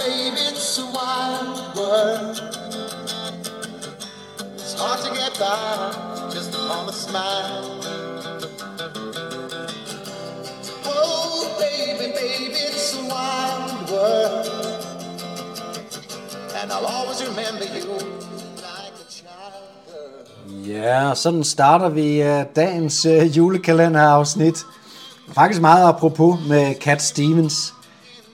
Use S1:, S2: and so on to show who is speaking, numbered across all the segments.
S1: baby, it's a wild world. It's hard to get by just upon a smile. Oh, baby, baby, it's a wild world. And I'll always remember you like a child.
S2: Ja, sådan starter vi uh, dagens uh, julekalenderafsnit. Faktisk meget apropos med Cat Stevens.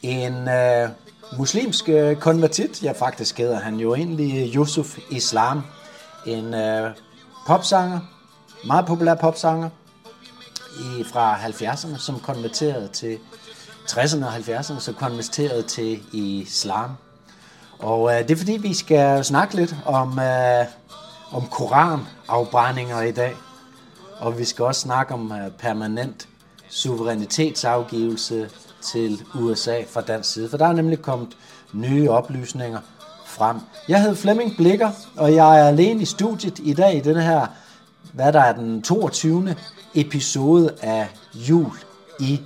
S2: En uh, muslimsk øh, konvertit. Ja, faktisk hedder han jo egentlig Yusuf Islam. En øh, popsanger. Meget populær popsanger. I, fra 70'erne, som konverterede til 60'erne og 70'erne, så konverterede til islam. Og øh, det er fordi, vi skal snakke lidt om, øh, om koranafbrændinger i dag. Og vi skal også snakke om øh, permanent suverænitetsafgivelse til USA fra dansk side. For der er nemlig kommet nye oplysninger frem. Jeg hedder Flemming Blikker, og jeg er alene i studiet i dag i denne her, hvad der er den 22. episode af Jul i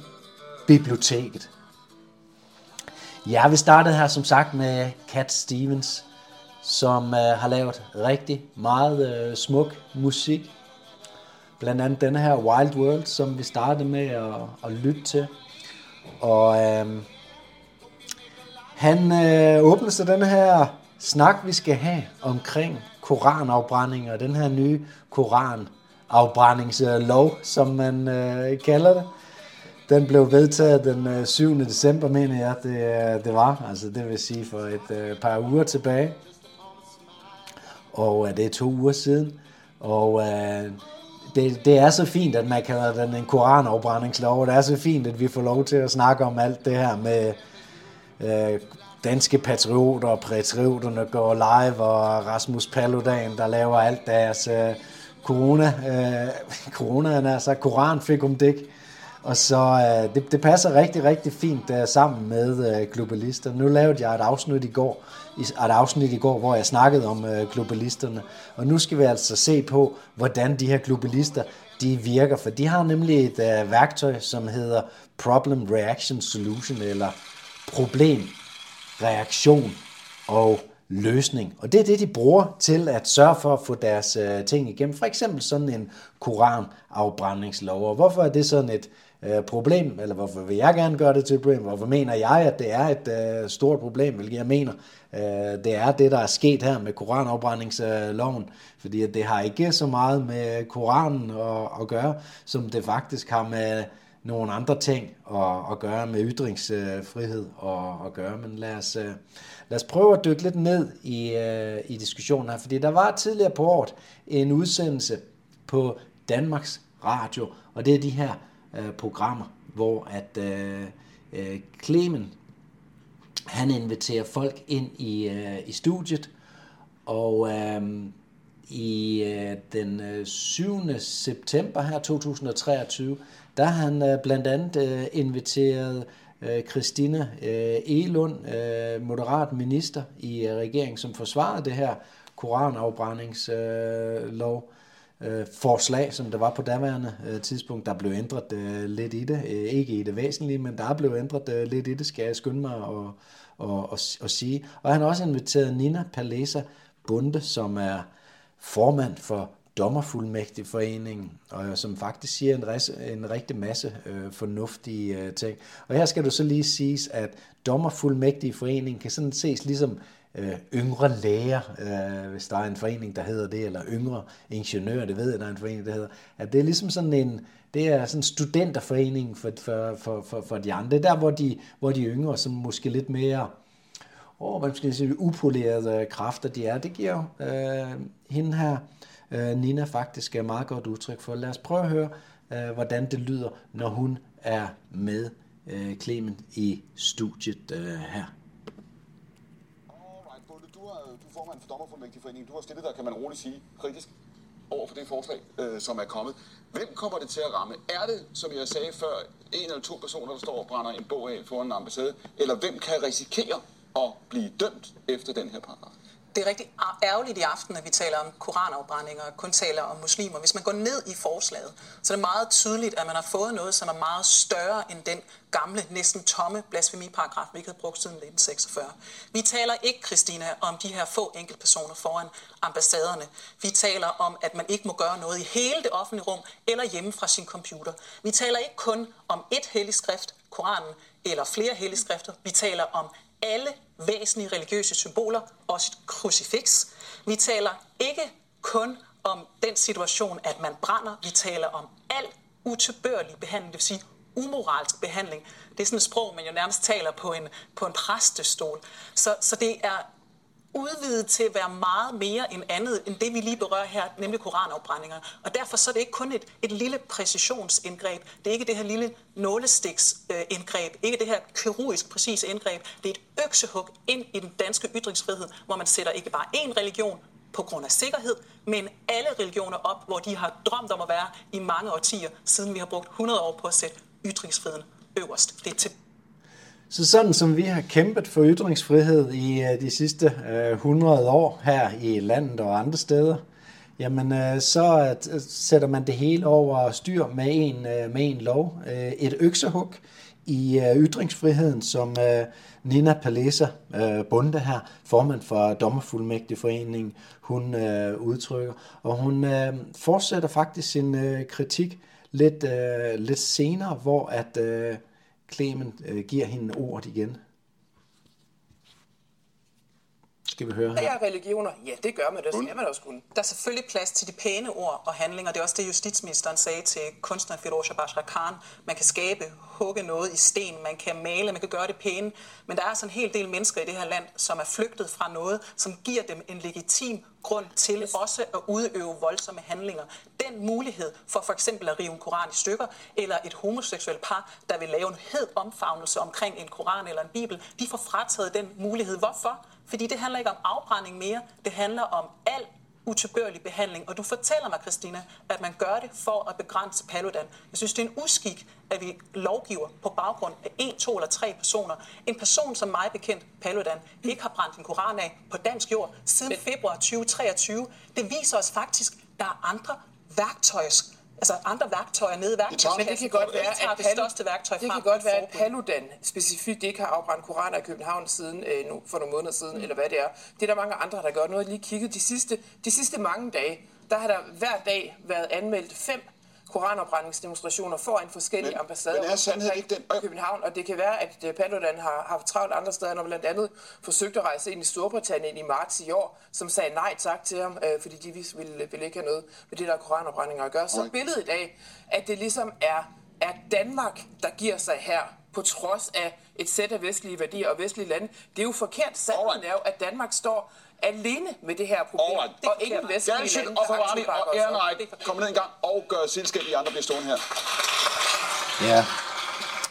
S2: biblioteket. Ja, vi startede her som sagt med Cat Stevens, som øh, har lavet rigtig meget øh, smuk musik. Blandt andet denne her Wild World, som vi startede med at, at lytte til. Og uh, han øh, åbner så den her snak, vi skal have omkring koranafbrændinger, den her nye koranafbrændingslov, som man øh, kalder det. Den blev vedtaget den øh, 7. december, mener jeg, det, øh, det var. Altså det vil sige for et øh, par uger tilbage. Og det er to uger siden. Og det, det er så fint, at man kalder den en koranafbrændingslov, og det er så fint, at vi får lov til at snakke om alt det her med øh, danske patrioter, og patrioterne går live, og Rasmus Paludan, der laver alt deres øh, corona, øh, coronaen koran så om dæk. Og så øh, det, det passer rigtig, rigtig fint øh, sammen med øh, globalister. Nu lavede jeg et afsnit i går, et afsnit i går, hvor jeg snakkede om øh, globalisterne. Og nu skal vi altså se på, hvordan de her globalister de virker. For de har nemlig et øh, værktøj, som hedder Problem Reaction Solution, eller problem, reaktion og løsning. Og det er det, de bruger til at sørge for at få deres øh, ting igennem. For eksempel sådan en koranafbrændingslov. Og hvorfor er det sådan et øh, problem, eller hvorfor vil jeg gerne gøre det til et problem? Hvorfor mener jeg, at det er et øh, stort problem, hvilket jeg mener, øh, det er det, der er sket her med koranafbrændingsloven, fordi at det har ikke så meget med Koranen at, at gøre, som det faktisk har med nogle andre ting at, at gøre med ytringsfrihed og at gøre. Men lad os, øh, lad os prøve at dykke lidt ned i, øh, i diskussionen her, fordi der var tidligere på året en udsendelse på Danmarks Radio, og det er de her øh, programmer, hvor at øh, øh, Clemen, han inviterer folk ind i, øh, i studiet, og øh, i øh, den øh, 7. september her 2023, der har han øh, blandt andet øh, inviteret øh, Christina øh, Elund, øh, moderat minister i øh, regeringen, som forsvarede det her koranafbrændingslov. Øh, øh, forslag, som der var på daværende øh, tidspunkt. Der blev ændret øh, lidt i det. Øh, ikke i det væsentlige, men der blev ændret øh, lidt i det, skal jeg skynde mig at, og, og, og sige. Og han har også inviteret Nina Palesa Bunde, som er formand for Dommerfuldmægtigforeningen, og øh, som faktisk siger en, res, en rigtig masse øh, fornuftige øh, ting. Og her skal du så lige siges, at Dommerfuldmægtigforeningen kan sådan ses ligesom øh, yngre læger, øh, hvis der er en forening, der hedder det, eller yngre ingeniører, det ved jeg, der er en forening, der hedder, at det er ligesom sådan en, det er sådan en studenterforening for, for, for, for, for de andre. Det er der, hvor de, hvor de yngre, som måske lidt mere, åh, hvad skal jeg sige, upolerede kræfter de er, det giver øh, hende her, øh, Nina, faktisk er meget godt udtryk for. Lad os prøve at høre, øh, hvordan det lyder, når hun er med øh, Clement i studiet øh, her.
S3: Formand for Dommerfuldmægtigforeningen. Du har stillet dig, kan man roligt sige, kritisk over for det forslag, øh, som er kommet. Hvem kommer det til at ramme? Er det, som jeg sagde før, en eller to personer, der står og brænder en bog af foran en ambassade? Eller hvem kan risikere at blive dømt efter den her paragraf?
S4: Det er rigtig ærgerligt i aften, at vi taler om koranafbrændinger og kun taler om muslimer. Hvis man går ned i forslaget, så er det meget tydeligt, at man har fået noget, som er meget større end den gamle, næsten tomme blasfemiparagraf, vi ikke havde brugt siden 1946. Vi taler ikke, Christina, om de her få enkeltpersoner foran ambassaderne. Vi taler om, at man ikke må gøre noget i hele det offentlige rum eller hjemme fra sin computer. Vi taler ikke kun om et helligskrift, Koranen, eller flere helligskrifter. Vi taler om alle væsentlige religiøse symboler, også et krucifix. Vi taler ikke kun om den situation, at man brænder. Vi taler om al utilbørlig behandling, det vil sige umoralsk behandling. Det er sådan et sprog, man jo nærmest taler på en, på en præstestol. Så, så det er udvidet til at være meget mere end andet, end det vi lige berører her, nemlig koranafbrændinger. Og derfor så er det ikke kun et, et lille præcisionsindgreb. Det er ikke det her lille nålestiksindgreb, ikke det her kirurgisk præcise indgreb. Det er et øksehug ind i den danske ytringsfrihed, hvor man sætter ikke bare én religion på grund af sikkerhed, men alle religioner op, hvor de har drømt om at være i mange årtier, siden vi har brugt 100 år på at sætte ytringsfriheden øverst. Det er til
S2: så sådan som vi har kæmpet for ytringsfrihed i øh, de sidste øh, 100 år her i landet og andre steder, jamen øh, så sætter man det hele over styr med en, med en lov. Et øksehug i ytringsfriheden, som Nina Palesa Bunde her, formand for Dommerfuldmægtigforeningen, hun udtrykker. Og hun fortsætter faktisk sin kritik lidt, lidt senere, hvor at... Clement øh, giver hende ordet igen. Skal vi høre her?
S5: Der er religioner. Ja, det gør man. Det skal man også kunne.
S4: Der er selvfølgelig plads til de pæne ord og handlinger. Det er også det, justitsministeren sagde til kunstner Firoz Bashar Khan. Man kan skabe, hugge noget i sten, man kan male, man kan gøre det pæne. Men der er sådan en hel del mennesker i det her land, som er flygtet fra noget, som giver dem en legitim grund til også at udøve voldsomme handlinger. Den mulighed for for eksempel at rive en koran i stykker, eller et homoseksuelt par, der vil lave en hed omfavnelse omkring en koran eller en bibel, de får frataget den mulighed. Hvorfor? Fordi det handler ikke om afbrænding mere, det handler om al utilbørlig behandling. Og du fortæller mig, Christina, at man gør det for at begrænse Paludan. Jeg synes, det er en uskik, at vi lovgiver på baggrund af en, to eller tre personer. En person som mig bekendt, Paludan, ikke har brændt en koran af på dansk jord siden februar 2023. Det viser os faktisk, at der er andre værktøjer, altså andre værktøjer nede i værktøjskassen.
S5: Men det kan godt være, at
S4: det største værktøj
S5: det kan godt være, at Paludan specifikt ikke har afbrændt koraner i København siden, øh, nu, for nogle måneder siden, mm. eller hvad det er. Det er der mange andre, der gør. Nu har lige kigget de sidste, de sidste mange dage, der har der hver dag været anmeldt fem koranopbrændingsdemonstrationer foran forskellige
S3: Men-
S5: ambassader
S3: men er sandheden ikke den-
S5: i København, og det kan være, at øh, Paludan har haft travlt andre steder, når blandt andet forsøgte at rejse ind i Storbritannien i marts i år, som sagde nej tak til ham, øh, fordi de ville, ville, ikke have noget med det der koranopbrændinger at gøre. Så
S3: Alright.
S5: billedet dag, at det ligesom er, er Danmark, der giver sig her, på trods af et sæt af vestlige værdier og vestlige lande. Det er jo forkert. Sandheden er jo, at Danmark står alene med det her problem,
S3: Alright.
S5: og ingen vestlige lande
S3: og forvaring
S5: bakker
S3: og. Ehrenreich kommer ned en gang og gør selskab, de andre bliver stående her.
S2: Ja,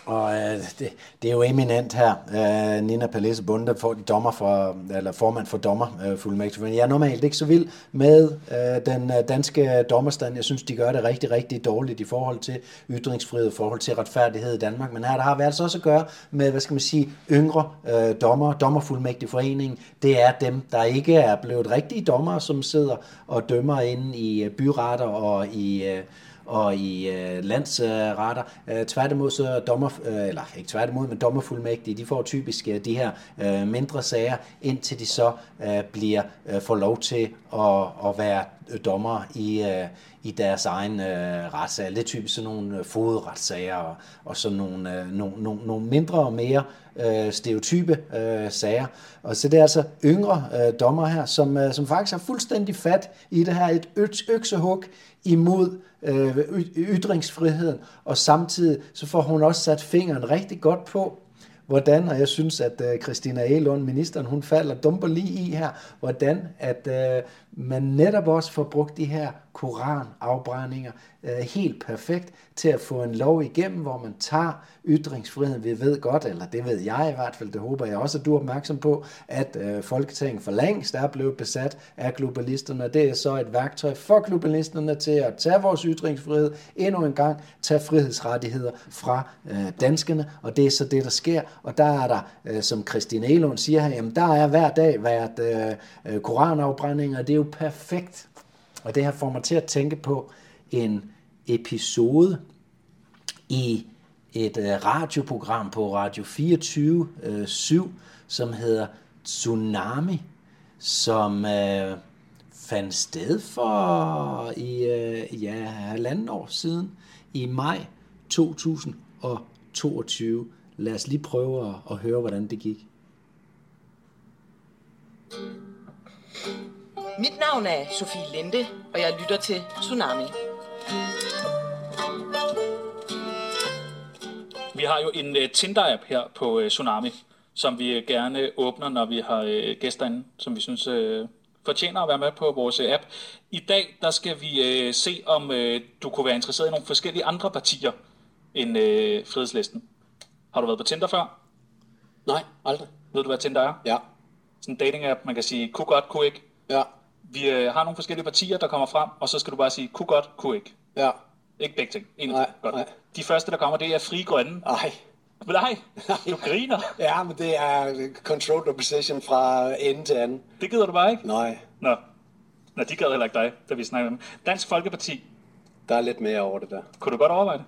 S2: og øh, det, det er jo eminent her. Øh, Nina Palese Bunde, for, dommer for, eller formand for dommer, øh, fuldmægtig. Men jeg er normalt ikke så vild med øh, den øh, danske dommerstand. Jeg synes, de gør det rigtig, rigtig dårligt i forhold til ytringsfrihed, i forhold til retfærdighed i Danmark. Men her der har vi altså også at gøre med, hvad skal man sige, yngre øh, dommer, dommerfuldmægtig forening. Det er dem, der ikke er blevet rigtige dommer, som sidder og dømmer inde i øh, byretter og i... Øh, og i øh, landsretter. Øh, tværtimod så dommer, øh, eller ikke tværtimod, men dommerfuldmægtige, de får typisk øh, de her øh, mindre sager, indtil de så øh, bliver øh, får lov til at, at være øh, dommer i, øh, i deres egen øh, retssager. Det er typisk sådan nogle øh, fodretssager og, og sådan nogle, øh, nogle, nogle, nogle mindre og mere øh, stereotype øh, sager. Og så det er altså yngre øh, dommer her, som, øh, som faktisk har fuldstændig fat i det her, et øks, øksehug imod øh, y- ytringsfriheden, og samtidig så får hun også sat fingeren rigtig godt på, hvordan, og jeg synes, at øh, Christina Elund, ministeren, hun falder dumper lige i her, hvordan at øh, man netop også får brugt de her koranafbrændinger øh, helt perfekt til at få en lov igennem, hvor man tager ytringsfriheden. Vi ved godt, eller det ved jeg i hvert fald, det håber jeg også, at du er opmærksom på, at øh, Folketinget for længst er blevet besat af globalisterne. Det er så et værktøj for globalisterne til at tage vores ytringsfrihed endnu en gang, tage frihedsrettigheder fra øh, danskerne, og det er så det, der sker. Og der er der, øh, som Christine Elund siger her, jamen der er hver dag været øh, øh koranafbrændinger, det er jo perfekt. Og det her får mig til at tænke på en episode i et øh, radioprogram på Radio 24 øh, 7, som hedder Tsunami, som øh, fandt sted for i øh, ja, halvanden år siden, i maj 2022. Lad os lige prøve at, at høre, hvordan det gik.
S6: Mit navn er Sofie Linde, og jeg lytter til Tsunami.
S7: Vi har jo en uh, Tinder-app her på uh, Tsunami, som vi uh, gerne åbner, når vi har uh, gæster inde, som vi synes uh, fortjener at være med på vores uh, app. I dag der skal vi uh, se, om uh, du kunne være interesseret i nogle forskellige andre partier end uh, Frihedslisten. Har du været på Tinder før?
S8: Nej, aldrig.
S7: Ved du, hvad Tinder er?
S8: Ja.
S7: Sådan en dating-app, man kan sige, kunne godt, kunne ikke.
S8: Ja.
S7: Vi øh, har nogle forskellige partier, der kommer frem, og så skal du bare sige, kunne godt, kunne ikke.
S8: Ja.
S7: Ikke begge ting. En
S8: Nej,
S7: godt.
S8: nej.
S7: De første, der kommer, det er Fri Grønne.
S8: Ej.
S7: Men nej, du griner.
S8: Ja, men det er controlled opposition fra ende til anden.
S7: Det gider du bare ikke?
S8: Nej,
S7: Nå. Nå, de gad heller ikke dig, da vi snakkede dem. Dansk Folkeparti,
S8: der er lidt mere over det der.
S7: kunne du godt overveje det?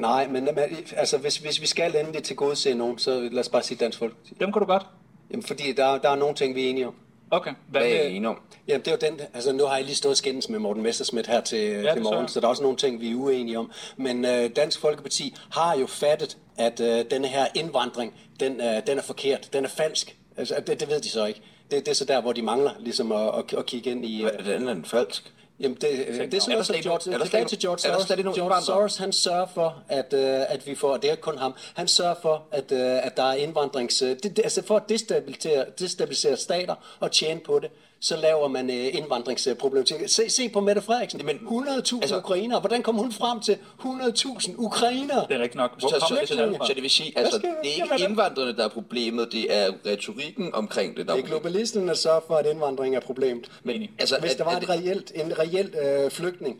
S8: Nej, men men, altså, hvis, hvis vi skal endelig til gode se nogen, så lad os bare sige Dansk Folkeparti.
S7: Dem kunne du godt?
S8: Jamen, fordi der, der er nogle ting, vi er enige om.
S7: Okay. Hvad,
S9: er
S7: med,
S9: om?
S8: Jamen, det er jo den, altså nu har jeg lige stået skændes med Morten Messersmith her til, ja, til
S7: så
S8: morgen, så der er også nogle ting, vi er uenige om. Men øh, Dansk Folkeparti har jo fattet, at øh, denne her indvandring, den, øh, den er forkert, den er falsk. Altså, det, det ved de så ikke. Det, det er så der, hvor de mangler ligesom at, at, at kigge ind i... Øh,
S9: Hvordan er den falsk?
S8: Jamen, det, det er sådan
S9: Er der
S8: som
S9: stadig-
S8: George,
S9: er der
S8: tilbage til George
S9: er der
S8: Soros.
S9: stadig nogle
S8: George
S9: indvandrere?
S8: Soros, han sørger for, at, øh, at vi får, og det er kun ham, han sørger for, at, øh, at der er indvandrings... øh, Det, det, altså for at destabilisere, destabilisere stater og tjene på det, så laver man øh, indvandringsproblematik. Se, se på Mette Frederiksen. Men 100.000 altså, ukrainere. Hvordan kom hun frem til 100.000 ukrainere?
S7: det er rigtigt nok. Hvor
S9: Så, så,
S7: det til
S9: så, det vil sige, altså,
S8: skal-
S9: det er ikke
S8: er
S9: indvandrerne, der er problemet, det er retorikken omkring det, der
S8: Det er globalisterne, der sørger for, at indvandring er problemet.
S9: Men, altså,
S8: Hvis
S9: er-
S8: der var et reelt, en reelt øh, flygtning,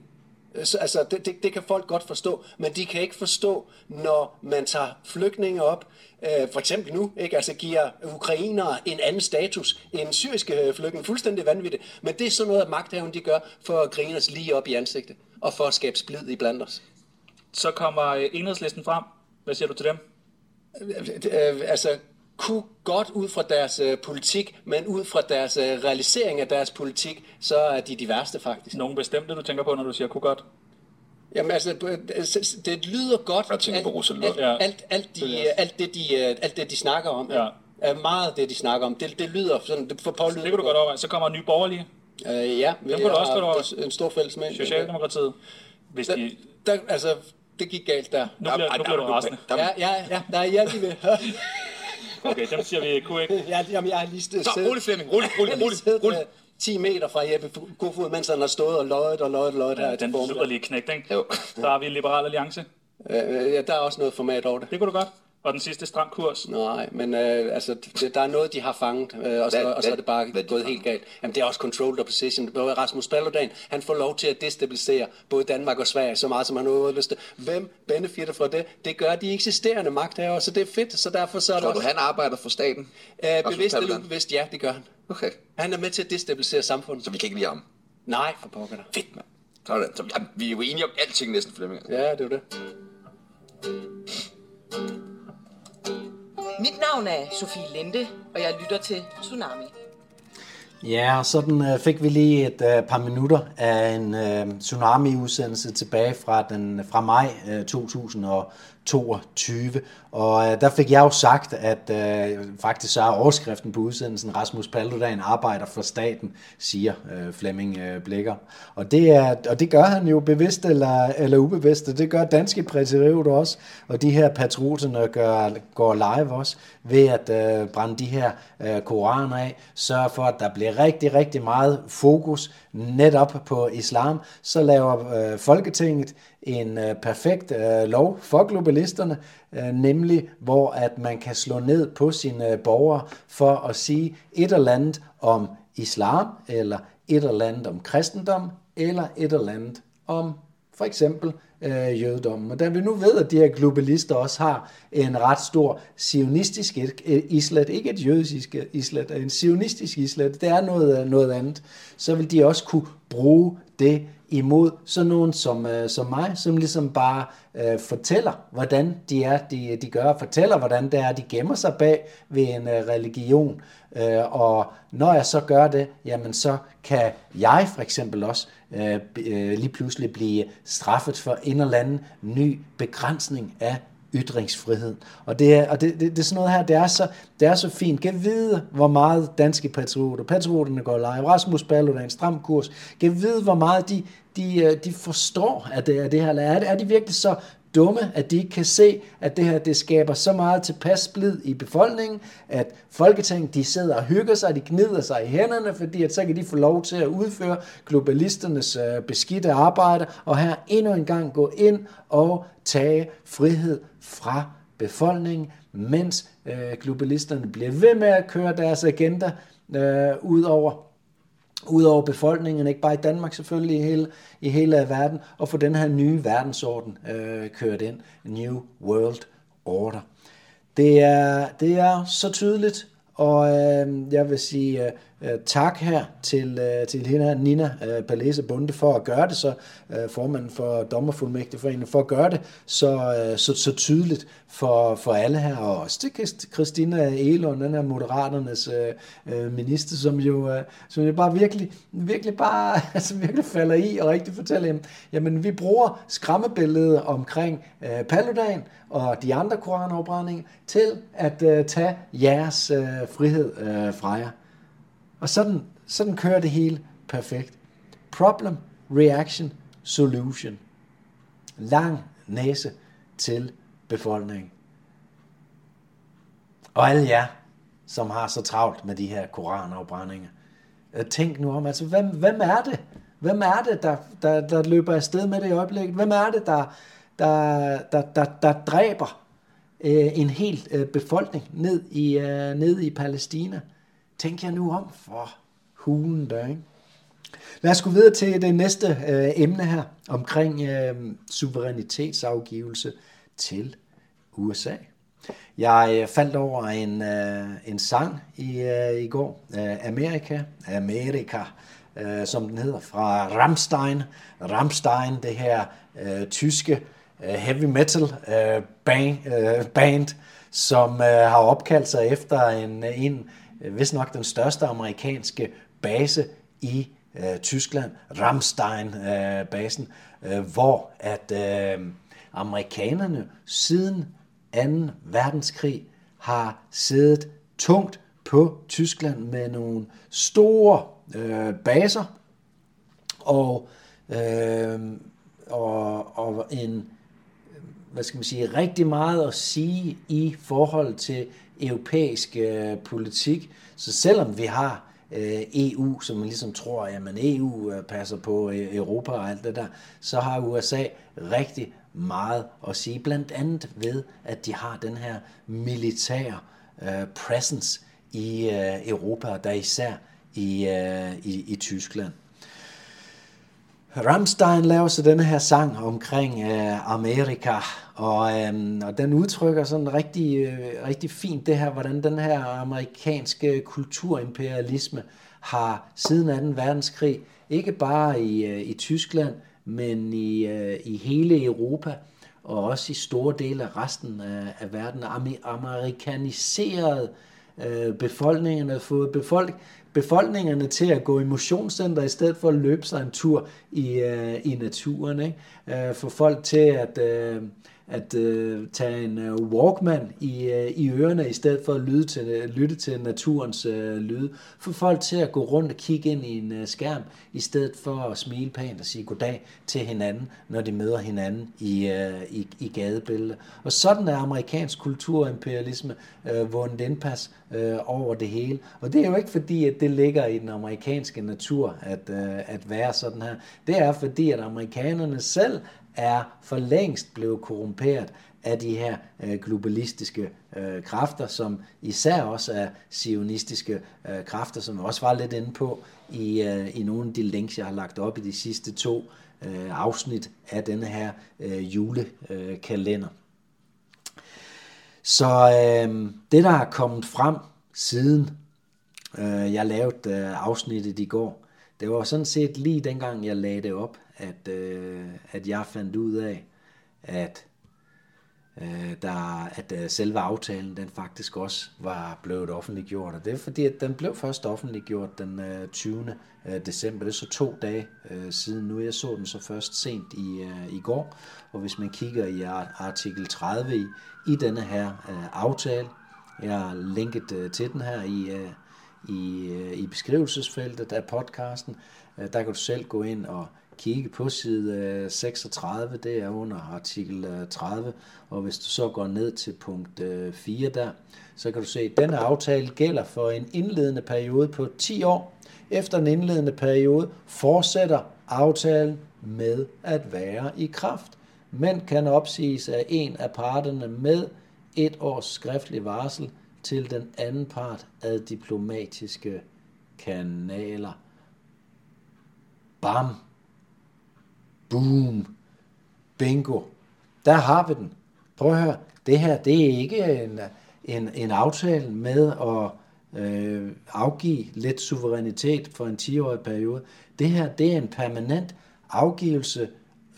S8: så, altså det, det, det kan folk godt forstå, men de kan ikke forstå, når man tager flygtninge op, øh, for eksempel nu, ikke? altså giver ukrainere en anden status end syriske øh, flygtninge, fuldstændig vanvittigt, men det er sådan noget, at magthaven de gør for at grine os lige op i ansigtet, og for at skabe splid i blandt os.
S7: Så kommer øh, enhedslisten frem. Hvad siger du til dem?
S8: øh, altså kunne godt ud fra deres øh, politik, men ud fra deres øh, realisering af deres politik, så er de de værste faktisk.
S7: Nogen bestemte, du tænker på, når du siger kunne godt?
S8: Jamen altså, det, det lyder godt.
S9: Jeg tænker på
S8: alt,
S9: Rosa Lund.
S8: alt,
S7: Ja.
S8: alt, alt, de, alt, det, de, øh, alt det, de snakker om,
S7: Ja.
S8: er meget det, de snakker om. Det, det lyder sådan, det får pålyde.
S7: Det kan du godt overveje. Så kommer Nye Borgerlige,
S8: Øh, ja,
S7: Dem kunne du også godt overveje.
S8: en stor fælles med.
S7: Socialdemokratiet. Hvis
S8: Der,
S7: de...
S8: der, altså, det gik galt der.
S7: Nu bliver, nu bliver du rasende.
S8: Ja, ja, ja, der er hjælp, de vil.
S7: Okay, dem siger vi ikke.
S8: Ja, jamen, jeg har lige siddet,
S9: Så, rolig Flemming, rolig, rolig, rolig, rolig.
S8: øh, 10 meter fra Jeppe Kofod, mens han har stået og løjet og løjet og løjet her.
S7: Ja,
S8: til
S7: den lyder lige knægt, ikke?
S9: Jo.
S7: Der har vi Liberal Alliance.
S8: Øh, ja, der er også noget format over det.
S7: Det kunne du godt. Og den sidste stram kurs.
S8: Nej, men øh, altså, det, der er noget, de har fanget, øh, og, så,
S9: Hvad-
S8: og så er det bare
S9: hvad de
S8: gået
S9: fanger?
S8: helt galt. Jamen, det er også controlled opposition. Rasmus Paludan, han får lov til at destabilisere både Danmark og Sverige så meget, som han overhovedet har lyst til. Hvem benefitter fra det? Det gør de eksisterende magthavere, så det er fedt. Så derfor så er det
S9: Tror du,
S8: også
S9: han arbejder for staten?
S8: øh, bevidst eller ubevidst, ja, det gør han.
S9: Okay,
S8: Han er med til at destabilisere samfundet.
S9: så vi kan ikke lide ham.
S8: Nej, for pokker da.
S9: Fedt, mand. Sådan. Så, jamen, vi er jo enige om alting næsten, Flemming.
S8: Ja, det er det.
S6: Mit navn er Sofie Lente, og jeg lytter til Tsunami.
S2: Ja, og sådan øh, fik vi lige et øh, par minutter af en øh, tsunami-udsendelse tilbage fra, den, fra maj 2000 og 22. Og øh, der fik jeg jo sagt, at øh, faktisk så er overskriften på udsendelsen, Rasmus Paludan arbejder for staten, siger øh, Flemming øh, Blikker. Og det, er, og det gør han jo bevidst eller, eller ubevidst, og det gør danske præsidenter også, og de her patrioterne gør, går live også, ved at øh, brænde de her øh, koraner af, sørge for, at der bliver rigtig, rigtig meget fokus netop på islam, så laver øh, Folketinget en øh, perfekt øh, lov for globalisterne, øh, nemlig hvor at man kan slå ned på sine øh, borgere for at sige et eller andet om islam, eller et eller andet om kristendom, eller et eller andet om for eksempel øh, jødedommen. Og da vi nu ved, at de her globalister også har en ret stor sionistisk øh, islet, ikke et jødisk islet, en sionistisk islet, det er noget, øh, noget andet, så vil de også kunne bruge det imod sådan nogen som, øh, som mig, som ligesom bare øh, fortæller, hvordan de er, de, de gør, fortæller, hvordan det er, de gemmer sig bag ved en øh, religion. Øh, og når jeg så gør det, jamen så kan jeg for eksempel også øh, øh, lige pludselig blive straffet for en eller anden ny begrænsning af ytringsfrihed. Og det er, og det, det, det er sådan noget her, det er så, det er så fint. Kan vide, hvor meget danske patrioter, patrioterne går live, Rasmus Paludan, stram kurs, kan vide, hvor meget de, de, øh, de forstår af det, af det her. Er, er de virkelig så dumme, at de ikke kan se, at det her det skaber så meget tilpas splid i befolkningen, at Folketinget de sidder og hygger sig, de gnider sig i hænderne, fordi at så kan de få lov til at udføre globalisternes øh, beskidte arbejde, og her endnu en gang gå ind og tage frihed fra befolkningen, mens øh, globalisterne bliver ved med at køre deres agenda øh, ud over ud over befolkningen, ikke bare i Danmark selvfølgelig, i hele, i hele verden, og få den her nye verdensorden øh, kørt ind. New World Order. Det er, det er så tydeligt, og øh, jeg vil sige øh, Øh, tak her til, øh, til hende her, Nina øh, Palese Bunde for at gøre det så, øh, formanden for Dommerfuldmægtigforeningen, for at gøre det så, øh, så, så tydeligt for, for alle her, og også til Christina Elund, den her Moderaternes øh, øh, minister, som jo, øh, som jo bare virkelig, virkelig bare, altså virkelig falder i og rigtig fortæller, jamen, jamen vi bruger skræmmebilledet omkring øh, Paludan og de andre koranopbrændinger til at øh, tage jeres øh, frihed øh, fra jer. Og sådan, sådan kører det hele perfekt. Problem, reaction, solution. Lang næse til befolkningen. Og alle jer, som har så travlt med de her koranafbrændinger, øh, tænk nu om, altså hvem, hvem er det? Hvem er det, der, der, der løber afsted med det i øjeblikket? Hvem er det, der, der, der, der, der dræber øh, en hel øh, befolkning ned i, øh, ned i Palæstina? Tænk jer nu om for hulen der, ikke? Lad os gå videre til det næste øh, emne her, omkring øh, suverænitetsafgivelse til USA. Jeg øh, faldt over en, øh, en sang i, øh, i går, øh, Amerika, Amerika, øh, som den hedder, fra Rammstein. Rammstein, det her øh, tyske øh, heavy metal øh, band, øh, band, som øh, har opkaldt sig efter en, en Øh, vist nok den største amerikanske base i øh, Tyskland, Ramstein-basen, øh, øh, hvor at øh, amerikanerne siden 2. verdenskrig har siddet tungt på Tyskland med nogle store øh, baser og, øh, og, og en hvad skal man sige, rigtig meget at sige i forhold til europæisk øh, politik. Så selvom vi har øh, EU, som man ligesom tror, at EU øh, passer på øh, Europa og alt det der, så har USA rigtig meget at sige, blandt andet ved, at de har den her militære øh, presence i øh, Europa, og der især i, øh, i, i Tyskland. Rammstein laver så denne her sang omkring øh, Amerika, og, øh, og den udtrykker sådan rigtig, øh, rigtig fint det her, hvordan den her amerikanske kulturimperialisme har siden 2. verdenskrig, ikke bare i, øh, i Tyskland, men i, øh, i hele Europa, og også i store dele af resten af, af verden, amerikaniseret øh, befolkningerne, fået befolk, befolkningerne til at gå i motionscenter i stedet for at løbe sig en tur i, øh, i naturen. Ikke? Øh, få folk til at, øh, at øh, tage en øh, Walkman i, øh, i ørerne, i stedet for at lytte til, øh, lytte til naturens øh, lyde. Få folk til at gå rundt og kigge ind i en øh, skærm, i stedet for at smile pænt og sige goddag til hinanden, når de møder hinanden i, øh, i, i gadebilledet. Og sådan er amerikansk kulturimperialisme øh, vundet indpas øh, over det hele. Og det er jo ikke fordi, at det ligger i den amerikanske natur at, øh, at være sådan her. Det er fordi, at amerikanerne selv er for længst blevet korrumperet af de her øh, globalistiske øh, kræfter, som især også er sionistiske øh, kræfter, som jeg også var lidt inde på i, øh, i nogle af de links, jeg har lagt op i de sidste to øh, afsnit af denne her øh, julekalender. Så øh, det, der er kommet frem siden øh, jeg lavede øh, afsnittet i går, det var sådan set lige dengang, jeg lagde det op, at, øh, at jeg fandt ud af, at øh, der, at øh, selve aftalen den faktisk også var blevet offentliggjort. Og det er fordi, at den blev først offentliggjort den øh, 20. Øh, december. Det er så to dage øh, siden nu. Jeg så den så først sent i, øh, i går. Og hvis man kigger i artikel 30 i, i denne her øh, aftale, jeg har linket øh, til den her i, øh, i, øh, i beskrivelsesfeltet af podcasten. Øh, der kan du selv gå ind og kigge på side øh, 36, det er under artikel øh, 30, og hvis du så går ned til punkt øh, 4 der, så kan du se, at denne aftale gælder for en indledende periode på 10 år. Efter en indledende periode fortsætter aftalen med at være i kraft, men kan opsiges af en af parterne med et års skriftlig varsel til den anden part af diplomatiske kanaler. Bam! Boom! Bingo! Der har vi den. Prøv at høre. Det her, det er ikke en, en, en aftale med at øh, afgive lidt suverænitet for en 10-årig periode. Det her, det er en permanent afgivelse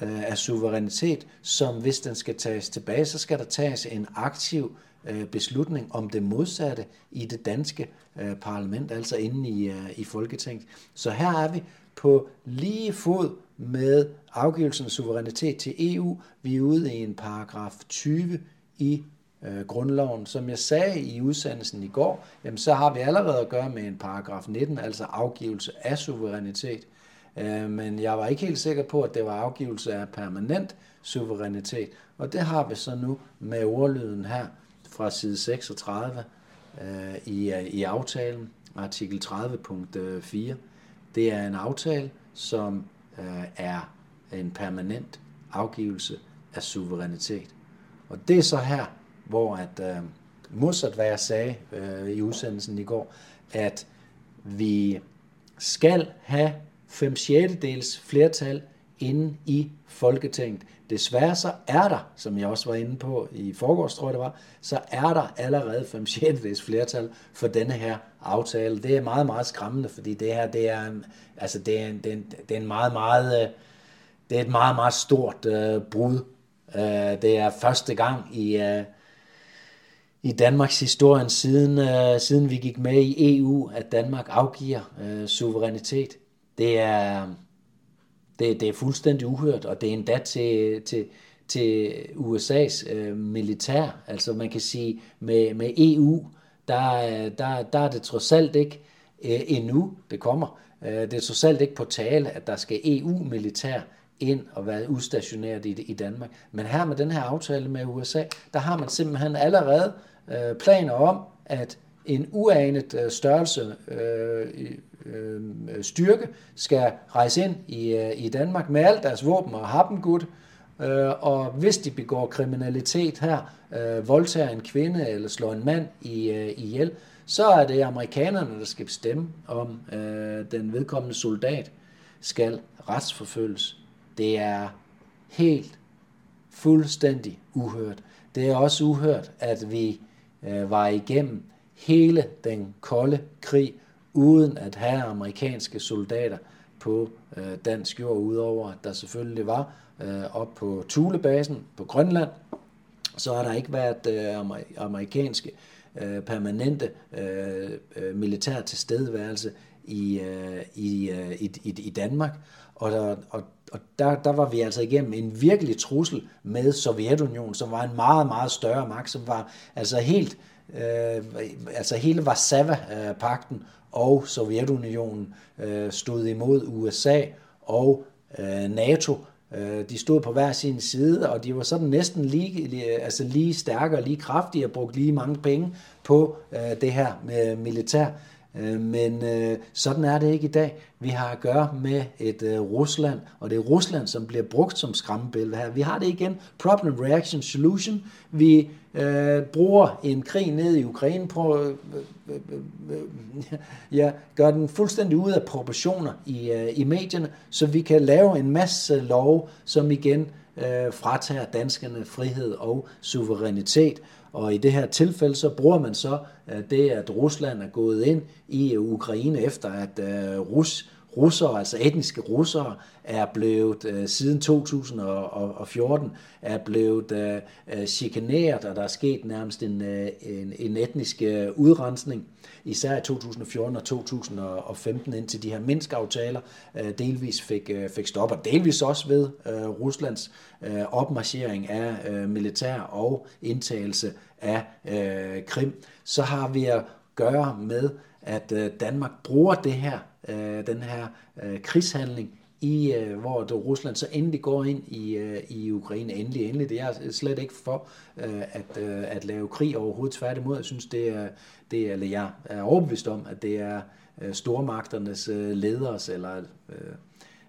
S2: øh, af suverænitet, som hvis den skal tages tilbage, så skal der tages en aktiv øh, beslutning om det modsatte i det danske øh, parlament, altså inde i, øh, i Folketinget. Så her er vi på lige fod med afgivelsen af suverænitet til EU. Vi er ude i en paragraf 20 i øh, grundloven. Som jeg sagde i udsendelsen i går, jamen så har vi allerede at gøre med en paragraf 19, altså afgivelse af suverænitet. Øh, men jeg var ikke helt sikker på, at det var afgivelse af permanent suverænitet. Og det har vi så nu med ordlyden her fra side 36 øh, i, øh, i aftalen, artikel 30.4. Øh, det er en aftale, som øh, er en permanent afgivelse af suverænitet. Og det er så her, hvor at øh, modsat hvad jeg sagde øh, i udsendelsen i går, at vi skal have 5 6 dels flertal inde i Folketinget. Desværre så er der, som jeg også var inde på i forgårs, tror jeg det var, så er der allerede 5 6 flertal for denne her aftale. Det er meget, meget skræmmende, fordi det her, det er, altså det er, det er, det er en meget, meget, øh, det er et meget, meget stort øh, brud. Øh, det er første gang i, øh, i Danmarks historie, siden, øh, siden vi gik med i EU, at Danmark afgiver øh, suverænitet. Det er, det, det er fuldstændig uhørt, og det er endda til, til, til USA's øh, militær. Altså man kan sige, med, med EU, der, der, der er det trods alt ikke øh, endnu, det kommer, øh, det er trods alt ikke på tale, at der skal EU-militær ind og være udstationeret i, i Danmark. Men her med den her aftale med USA, der har man simpelthen allerede øh, planer om, at en uanet øh, størrelse øh, øh, styrke skal rejse ind i, øh, i Danmark med alt deres våben og happengud, øh, og hvis de begår kriminalitet her, øh, voldtager en kvinde eller slår en mand i, øh, ihjel, så er det amerikanerne, der skal bestemme, om øh, den vedkommende soldat skal retsforfølges. Det er helt fuldstændig uhørt. Det er også uhørt, at vi øh, var igennem hele den kolde krig, uden at have amerikanske soldater på øh, dansk jord, udover at der selvfølgelig var øh, op på Thulebasen på Grønland, så har der ikke været øh, amerikanske øh, permanente øh, øh, militær tilstedeværelse i, øh, i, øh, i, i, i Danmark. Og, der, og og der, der var vi altså igennem en virkelig trussel med Sovjetunionen, som var en meget, meget større magt, som var altså helt, øh, altså hele Varsava-pakten øh, og Sovjetunionen øh, stod imod USA og øh, NATO. Øh, de stod på hver sin side, og de var sådan næsten lige, altså lige stærkere, lige kraftige og brugte lige mange penge på øh, det her med militær. Øh, men øh, sådan er det ikke i dag. Vi har at gøre med et øh, Rusland, og det er Rusland, som bliver brugt som skræmmebillede her. Vi har det igen, problem, reaction, solution. Vi øh, bruger en krig ned i Ukraine på øh, øh, øh, øh ja, gør den fuldstændig ud af proportioner i, øh, i medierne, så vi kan lave en masse lov, som igen øh, fratager danskerne frihed og suverænitet. Og i det her tilfælde, så bruger man så øh, det, at Rusland er gået ind i øh, Ukraine efter, at øh, Rus, russere, altså etniske russere, er blevet øh, siden 2014 er blevet øh, øh, chikaneret, og der er sket nærmest en, øh, en, en etnisk øh, udrensning, især i 2014 og 2015, indtil de her Minsk-aftaler øh, delvis fik, øh, fik stoppet, delvis også ved øh, Ruslands øh, opmarchering af øh, militær og indtagelse af øh, Krim, så har vi at gøre med, at øh, Danmark bruger det her, øh, den her øh, krigshandling i, øh, hvor det, Rusland så endelig går ind i, øh, i Ukraine. Endelig, endelig. Det er slet ikke for øh, at, øh, at lave krig overhovedet. Tværtimod, jeg synes, det er, det er, eller jeg er overbevist om, at det er øh, stormagternes øh, leders eller øh,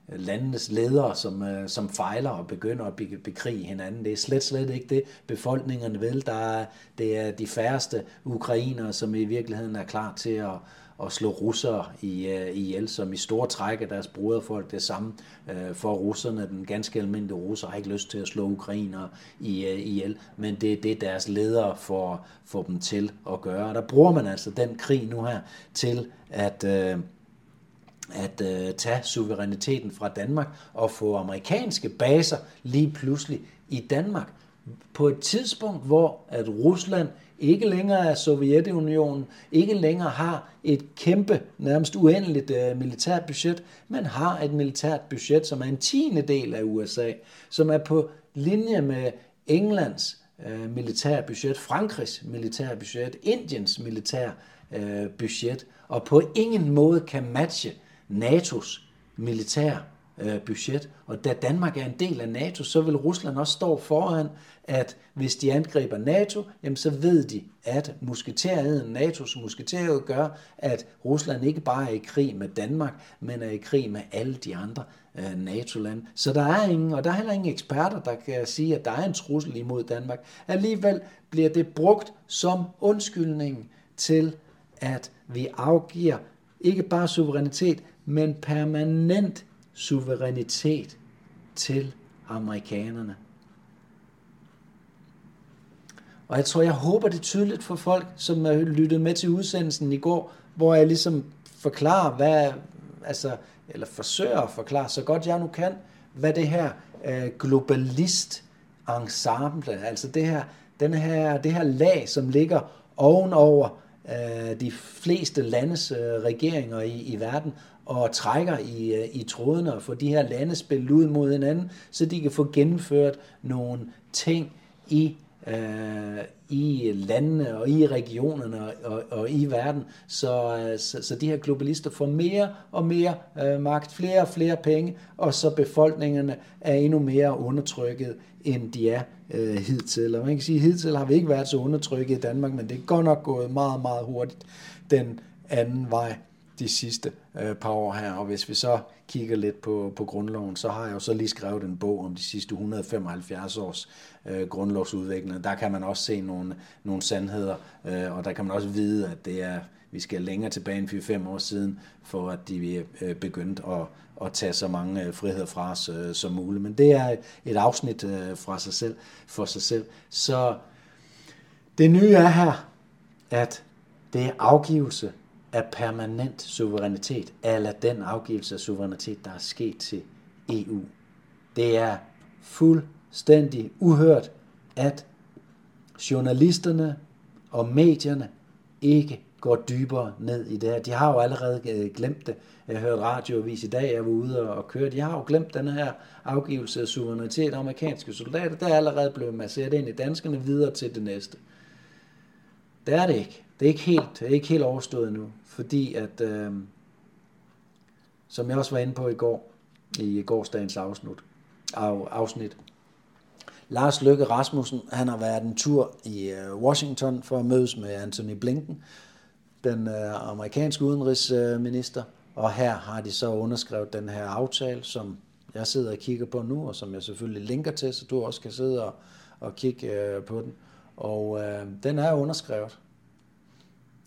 S2: landenes ledere, som, øh, som fejler og begynder at bekrige hinanden. Det er slet, slet ikke det, befolkningerne vil. Der er, det er de færreste ukrainere, som i virkeligheden er klar til at, at slå russere i, uh, ihjel, som i store træk af deres broderfolk det samme øh, uh, for russerne. Den ganske almindelige russer har ikke lyst til at slå ukrainere i, uh, ihjel, men det er det, deres ledere får, får dem til at gøre. Og der bruger man altså den krig nu her til at... Uh, at øh, tage suveræniteten fra Danmark og få amerikanske baser lige pludselig i Danmark på et tidspunkt, hvor at Rusland ikke længere er Sovjetunionen, ikke længere har et kæmpe, nærmest uendeligt uh, militært budget, men har et militært budget, som er en tiende del af USA, som er på linje med Englands øh, uh, militærbudget, Frankrigs militærbudget, Indiens militære uh, budget, og på ingen måde kan matche NATO's militære øh, budget. Og da Danmark er en del af NATO, så vil Rusland også stå foran, at hvis de angriber NATO, jamen så ved de, at musketeriet, NATO's musketeriet gør, at Rusland ikke bare er i krig med Danmark, men er i krig med alle de andre øh, NATO-lande. Så der er ingen, og der er heller ingen eksperter, der kan sige, at der er en trussel imod Danmark. Alligevel bliver det brugt som undskyldning til, at vi afgiver ikke bare suverænitet, men permanent suverænitet til amerikanerne. Og jeg tror, jeg håber det tydeligt for folk, som har lyttet med til udsendelsen i går, hvor jeg ligesom forklarer, hvad, altså, eller forsøger at forklare så godt jeg nu kan, hvad det her øh, globalist ensemble, altså det her, den her, det her lag, som ligger ovenover øh, de fleste landes øh, regeringer i, i verden, og trækker i, øh, i trådene og får de her lande spillet ud mod hinanden, så de kan få gennemført nogle ting i øh, i landene og i regionerne og, og, og i verden, så, øh, så, så de her globalister får mere og mere øh, magt, flere og flere penge, og så befolkningerne er endnu mere undertrykket, end de er øh, hidtil. Og man kan sige, at hidtil har vi ikke været så undertrykket i Danmark, men det er godt nok gået meget, meget hurtigt den anden vej de sidste øh, par år her. Og hvis vi så kigger lidt på, på grundloven, så har jeg jo så lige skrevet en bog om de sidste 175 års øh, grundlovsudvikling. Der kan man også se nogle, nogle sandheder, øh, og der kan man også vide, at det er, vi skal længere tilbage end 4-5 år siden, for at de øh, begyndte at, at tage så mange øh, friheder fra os øh, som muligt. Men det er et afsnit øh, fra sig selv, for sig selv. Så det nye er her, at det er afgivelse af permanent suverænitet, eller den afgivelse af suverænitet, der er sket til EU. Det er fuldstændig uhørt, at journalisterne og medierne ikke går dybere ned i det her. De har jo allerede øh, glemt det. Jeg hørte radioavis i dag, jeg var ude og køre. De har jo glemt den her afgivelse af suverænitet af amerikanske soldater. Der er allerede blevet masseret ind i danskerne videre til det næste. Det er det ikke. Det er ikke helt, det er ikke helt overstået nu, fordi at, øh, som jeg også var inde på i går, i gårsdagens afsnit, af, afsnit, Lars Løkke Rasmussen, han har været en tur i øh, Washington for at mødes med Anthony Blinken, den øh, amerikanske udenrigsminister, og her har de så underskrevet den her aftale, som jeg sidder og kigger på nu, og som jeg selvfølgelig linker til, så du også kan sidde og, og kigge øh, på den. Og øh, den er underskrevet.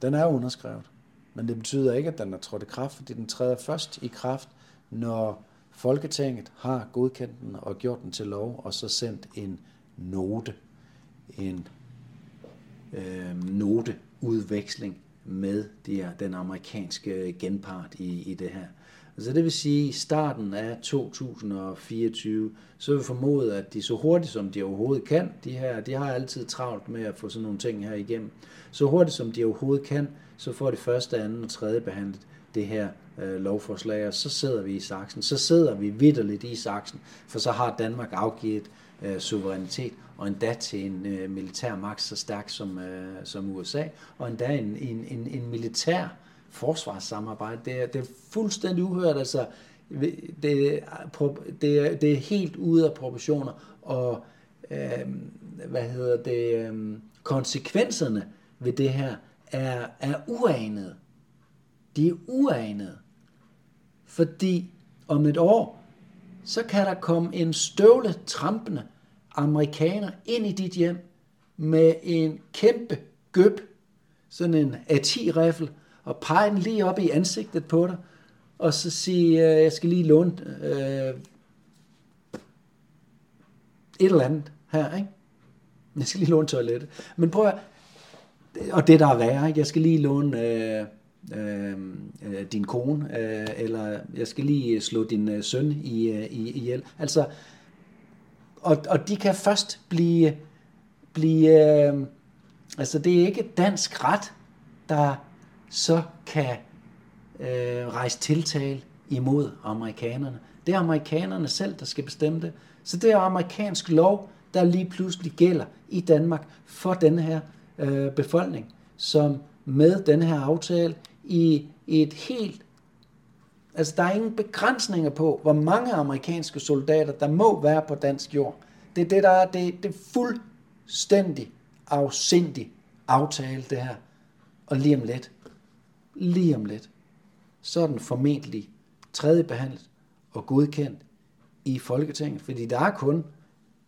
S2: Den er underskrevet. Men det betyder ikke, at den er trådt i kraft, fordi den træder først i kraft, når Folketinget har godkendt den og gjort den til lov, og så sendt en note, en øh, noteudveksling med de her, den amerikanske genpart i, i det her. Så det vil sige, at i starten af 2024, så vil vi formode, at de så hurtigt som de overhovedet kan, de her, de har altid travlt med at få sådan nogle ting her igennem, så hurtigt som de overhovedet kan, så får de første, anden og tredje behandlet det her øh, lovforslag, og så sidder vi i saksen. Så sidder vi vidderligt i saksen, for så har Danmark afgivet øh, suverænitet, og endda til en øh, militær magt så stærk som, øh, som USA, og endda en, en, en, en militær forsvarssamarbejde. Det er, det er fuldstændig uhørt, altså det, er, det, er, det er helt ude af proportioner, og øh, hvad hedder det, øh, konsekvenserne ved det her er, er uanede. De er uanede. Fordi om et år, så kan der komme en støvle trampende amerikaner ind i dit hjem med en kæmpe gøb, sådan en A10-riffel, og pege den lige op i ansigtet på dig, og så sige, øh, jeg skal lige låne øh, et eller andet her, ikke? Jeg skal lige låne toilettet. Men prøv at, og det der er værre, ikke? jeg skal lige låne øh, øh, øh din kone, øh, eller jeg skal lige øh, slå din øh, søn i, øh, i, ihjel. Altså, og, og de kan først blive, blive øh, altså det er ikke dansk ret, der så kan øh, rejse tiltale imod amerikanerne. Det er amerikanerne selv, der skal bestemme det. Så det er amerikansk lov, der lige pludselig gælder i Danmark for den her øh, befolkning, som med den her aftale i, et helt Altså, der er ingen begrænsninger på, hvor mange amerikanske soldater, der må være på dansk jord. Det er det, der er det, det fuldstændig afsindig aftale, det her. Og lige om lidt, lige om lidt, så er den formentlig tredje behandlet og godkendt i Folketinget, fordi der er kun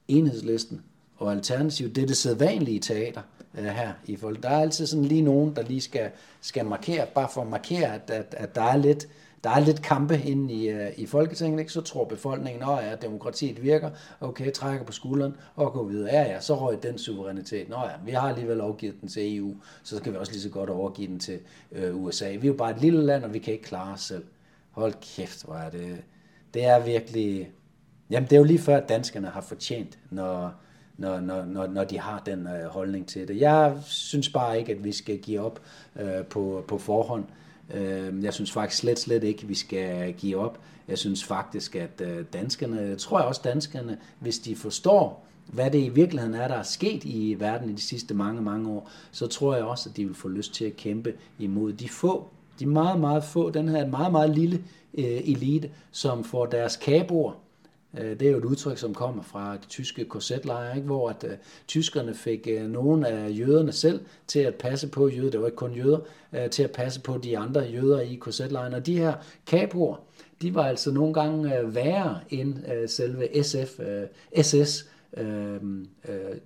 S2: enhedslisten og alternativ, det er det sædvanlige teater øh, her i Folketinget. Der er altid sådan lige nogen, der lige skal, skal markere, bare for at markere, at, at, at der er lidt, der er lidt kampe inde i, øh, i Folketinget, ikke? så tror befolkningen, at ja, demokratiet virker, okay, trækker på skulderen og går videre. Ja, ja, så røg den suverænitet. Nå ja, vi har alligevel overgivet den til EU, så skal vi også lige så godt overgive den til øh, USA. Vi er jo bare et lille land, og vi kan ikke klare os selv. Hold kæft, hvor er det... Det er virkelig... Jamen, det er jo lige før, at danskerne har fortjent, når, når, når, når, når de har den øh, holdning til det. Jeg synes bare ikke, at vi skal give op øh, på, på forhånd. Øh, Øhm, jeg synes faktisk slet, slet ikke, at vi skal give op. Jeg synes faktisk, at øh, danskerne, jeg tror jeg også danskerne, hvis de forstår, hvad det i virkeligheden er, der er sket i verden i de sidste mange, mange år, så tror jeg også, at de vil få lyst til at kæmpe imod de få, de meget, meget få, den her meget, meget lille øh, elite, som får deres kaboer Øh, det er jo et udtryk, som kommer fra de tyske korsetlejre, ikke? hvor at, uh, tyskerne fik uh, nogle af jøderne selv til at passe på jøder, det var ikke kun jøder, uh, til at passe på de andre jøder i korsetlejren. Og de her kapoer, de var altså nogle gange uh, værre end uh, selve SF, uh, SS, uh, uh,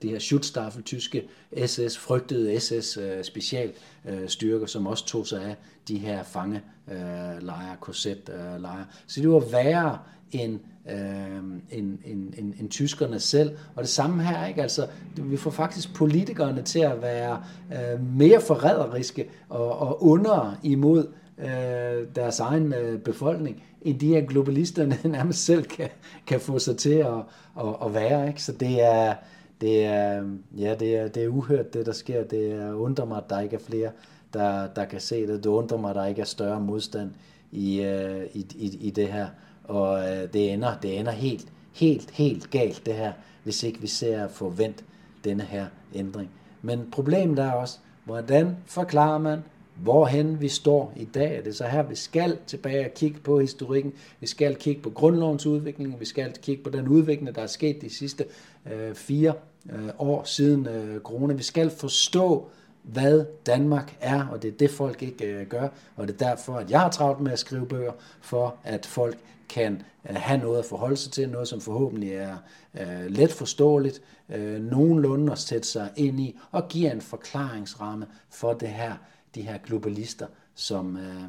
S2: det her Schutzstaffel, tyske SS, frygtede SS uh, specialstyrker, som også tog sig af de her fangelejre, korsetlejre. Så det var værre end øh, end, end, end, end tyskerne selv. Og det samme her, ikke? Altså, vi får faktisk politikerne til at være øh, mere forræderiske og, og under imod øh, deres egen øh, befolkning, end de her globalisterne nærmest selv kan, kan få sig til at, at, at være. Ikke? Så det er, det er, ja, det er, det er uhørt, det der sker. Det er undrer mig, at der ikke er flere der, der kan se det. Det undrer mig, at der ikke er større modstand i, øh, i, i, i det her. Og øh, det, ender, det ender helt, helt, helt galt det her, hvis ikke vi ser at få vendt denne her ændring. Men problemet er også, hvordan forklarer man, hvorhen vi står i dag. Det er så her, vi skal tilbage og kigge på historikken. Vi skal kigge på grundlovens udvikling. Vi skal kigge på den udvikling, der er sket de sidste øh, fire øh, år siden øh, corona. Vi skal forstå, hvad Danmark er, og det er det, folk ikke øh, gør. Og det er derfor, at jeg har travlt med at skrive bøger, for at folk kan øh, have noget at forholde sig til, noget som forhåbentlig er øh, let forståeligt, øh, nogenlunde at sætte sig ind i, og giver en forklaringsramme for det her, de her globalister, som, øh,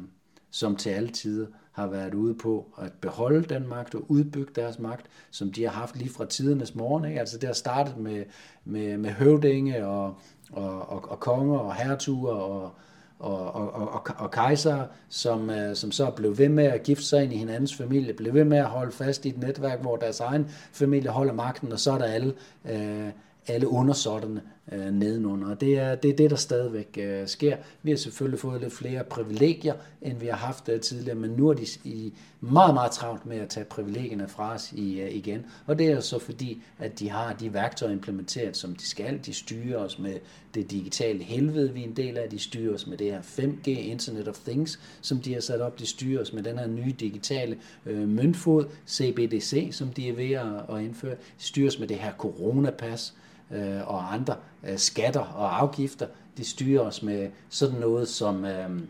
S2: som til alle tider har været ude på at beholde den magt og udbygge deres magt, som de har haft lige fra tidernes morgen. Ikke? Altså det har startet med, med, med høvdinge og, og, og, og konger og hertuger og, og, og, og, og kejser, som, øh, som så blev ved med at gifte sig ind i hinandens familie, blev ved med at holde fast i et netværk, hvor deres egen familie holder magten, og så er der alle, øh, alle undersorterne, øh, nedenunder. Og det er, det er det, der stadigvæk øh, sker. Vi har selvfølgelig fået lidt flere privilegier, end vi har haft øh, tidligere, men nu er de i meget, meget travlt med at tage privilegierne fra os i, øh, igen. Og det er jo så fordi, at de har de værktøjer implementeret, som de skal. De styrer os med det digitale helvede, vi er en del af. De styrer os med det her 5G, Internet of Things, som de har sat op. De styrer os med den her nye digitale øh, møntfod, CBDC, som de er ved at, at indføre. De styrer os med det her coronapas, øh, og andre øh, skatter og afgifter. De styrer os med sådan noget som, øh,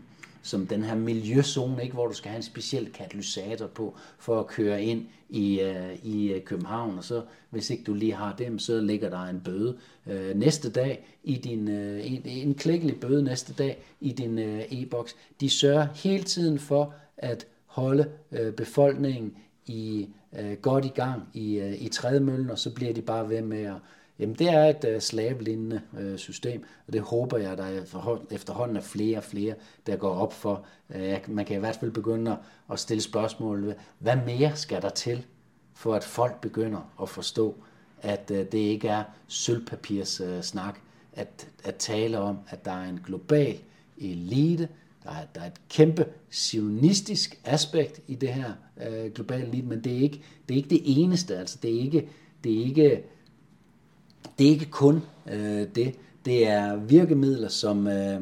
S2: som den her miljøzone, ikke, hvor du skal have en speciel katalysator på for at køre ind i, øh, i øh, København, og så hvis ikke du lige har dem, så ligger der en bøde øh, næste dag i din øh, en, en klækkelig bøde næste dag i din øh, e-boks. De sørger hele tiden for at holde øh, befolkningen i øh, godt i gang i, øh, i trædemøllen, og så bliver de bare ved med at Jamen det er et øh, slavelignende øh, system, og det håber jeg, der efterhånden er flere og flere, der går op for. Øh, man kan i hvert fald begynde at stille spørgsmål, hvad mere skal der til, for at folk begynder at forstå, at øh, det ikke er sølvpapirs øh, snak, at, at tale om, at der er en global elite, der er, der er et kæmpe sionistisk aspekt i det her øh, globale elite, men det er ikke det, er ikke det eneste, altså det er ikke, det er ikke det er ikke kun øh, det. Det er virkemidler som øh,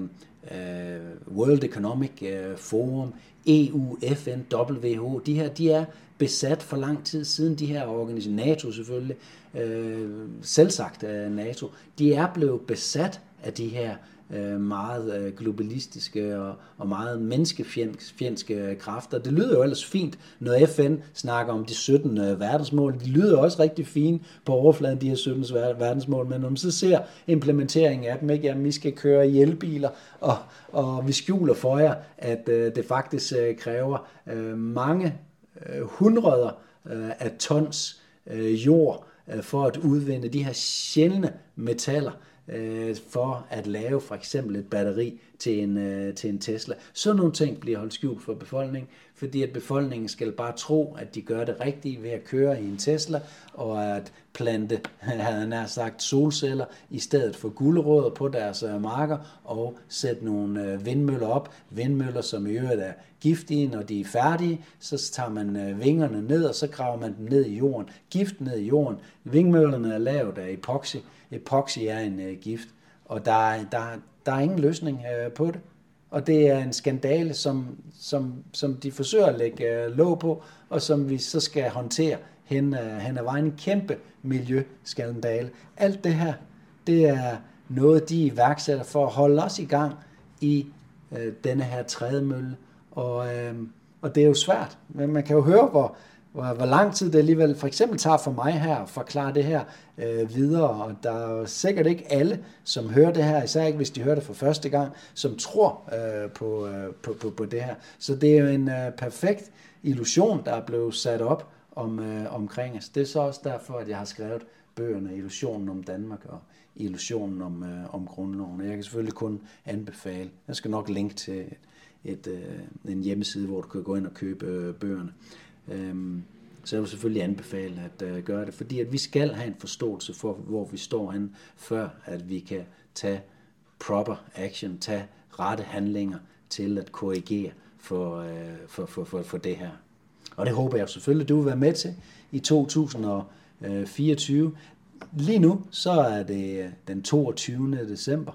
S2: øh, World Economic øh, Forum, EU, FN, WHO. De her, de er besat for lang tid siden, de her organisationer, NATO selvfølgelig, øh, selvsagt NATO, de er blevet besat af de her øh, Øh, meget øh, globalistiske og, og meget menneskefjendske kræfter. Det lyder jo ellers fint, når FN snakker om de 17 øh, verdensmål. De lyder også rigtig fint på overfladen, de her 17 verdensmål, men når man så ser implementeringen af dem, ikke? Jamen, vi skal køre i elbiler, og, og vi skjuler for jer, at øh, det faktisk øh, kræver øh, mange øh, hundreder øh, af tons øh, jord øh, for at udvinde de her sjældne metaller, øh, for at lave for eksempel et batteri til en, øh, til en Tesla. Så nogle ting bliver holdt skjult for befolkningen, fordi at befolkningen skal bare tro, at de gør det rigtige ved at køre i en Tesla, og at plante, havde nær sagt, solceller i stedet for guldrødder på deres øh, marker, og sætte nogle øh, vindmøller op. Vindmøller, som i øvrigt er giftige, når de er færdige, så tager man øh, vingerne ned, og så graver man dem ned i jorden. Gift ned i jorden. Vingmøllerne er lavet af epoxy. Epoxy er en gift, og der der, der er ingen løsning på det. Og det er en skandale, som, som, som de forsøger at lægge uh, låg på, og som vi så skal håndtere hen, hen ad vejen. En kæmpe miljøskandale. Alt det her, det er noget, de iværksætter for at holde os i gang i øh, denne her trædemølle. Og, øh, og det er jo svært, men man kan jo høre, hvor, hvor, hvor lang tid det alligevel for eksempel tager for mig her at forklare det her øh, videre, og der er jo sikkert ikke alle, som hører det her, især ikke hvis de hører det for første gang, som tror øh, på, øh, på, på, på det her. Så det er jo en øh, perfekt illusion, der er blevet sat op om, øh, omkring os. Det er så også derfor, at jeg har skrevet bøgerne Illusionen om Danmark og Illusionen om, øh, om grundloven. Jeg kan selvfølgelig kun anbefale, jeg skal nok linke til et, et, øh, en hjemmeside, hvor du kan gå ind og købe øh, bøgerne. Øhm, så jeg vil selvfølgelig anbefale at øh, gøre det, fordi at vi skal have en forståelse for, hvor vi står hen, før at vi kan tage proper action, tage rette handlinger til at korrigere for, øh, for, for, for, for det her. Og det håber jeg selvfølgelig, du vil være med til i 2024. Øh, Lige nu, så er det øh, den 22. december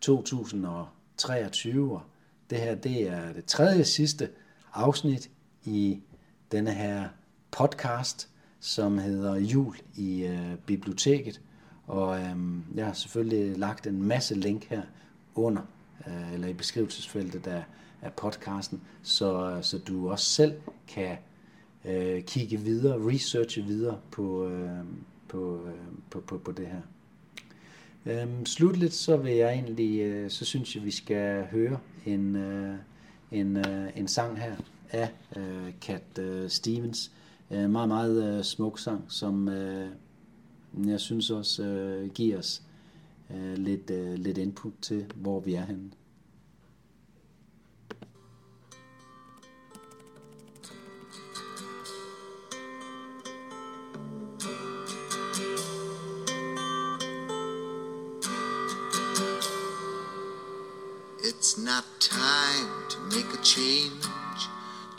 S2: 2023, og det her det er det tredje sidste afsnit i denne her podcast, som hedder Jul i øh, biblioteket. Og øh, jeg har selvfølgelig lagt en masse link her under, øh, eller i beskrivelsesfeltet af, af podcasten, så, øh, så du også selv kan øh, kigge videre, researche videre på, øh, på, øh, på, på, på det her. Øhm, slutligt så vil jeg egentlig, øh, så synes jeg, vi skal høre en, øh, en, øh, en sang her af øh, Cat øh, Stevens. Øh, meget, meget øh, smuk sang, som øh, jeg synes også øh, giver os øh, lidt, øh, lidt input til, hvor vi er henne.
S1: It's not time to make a change.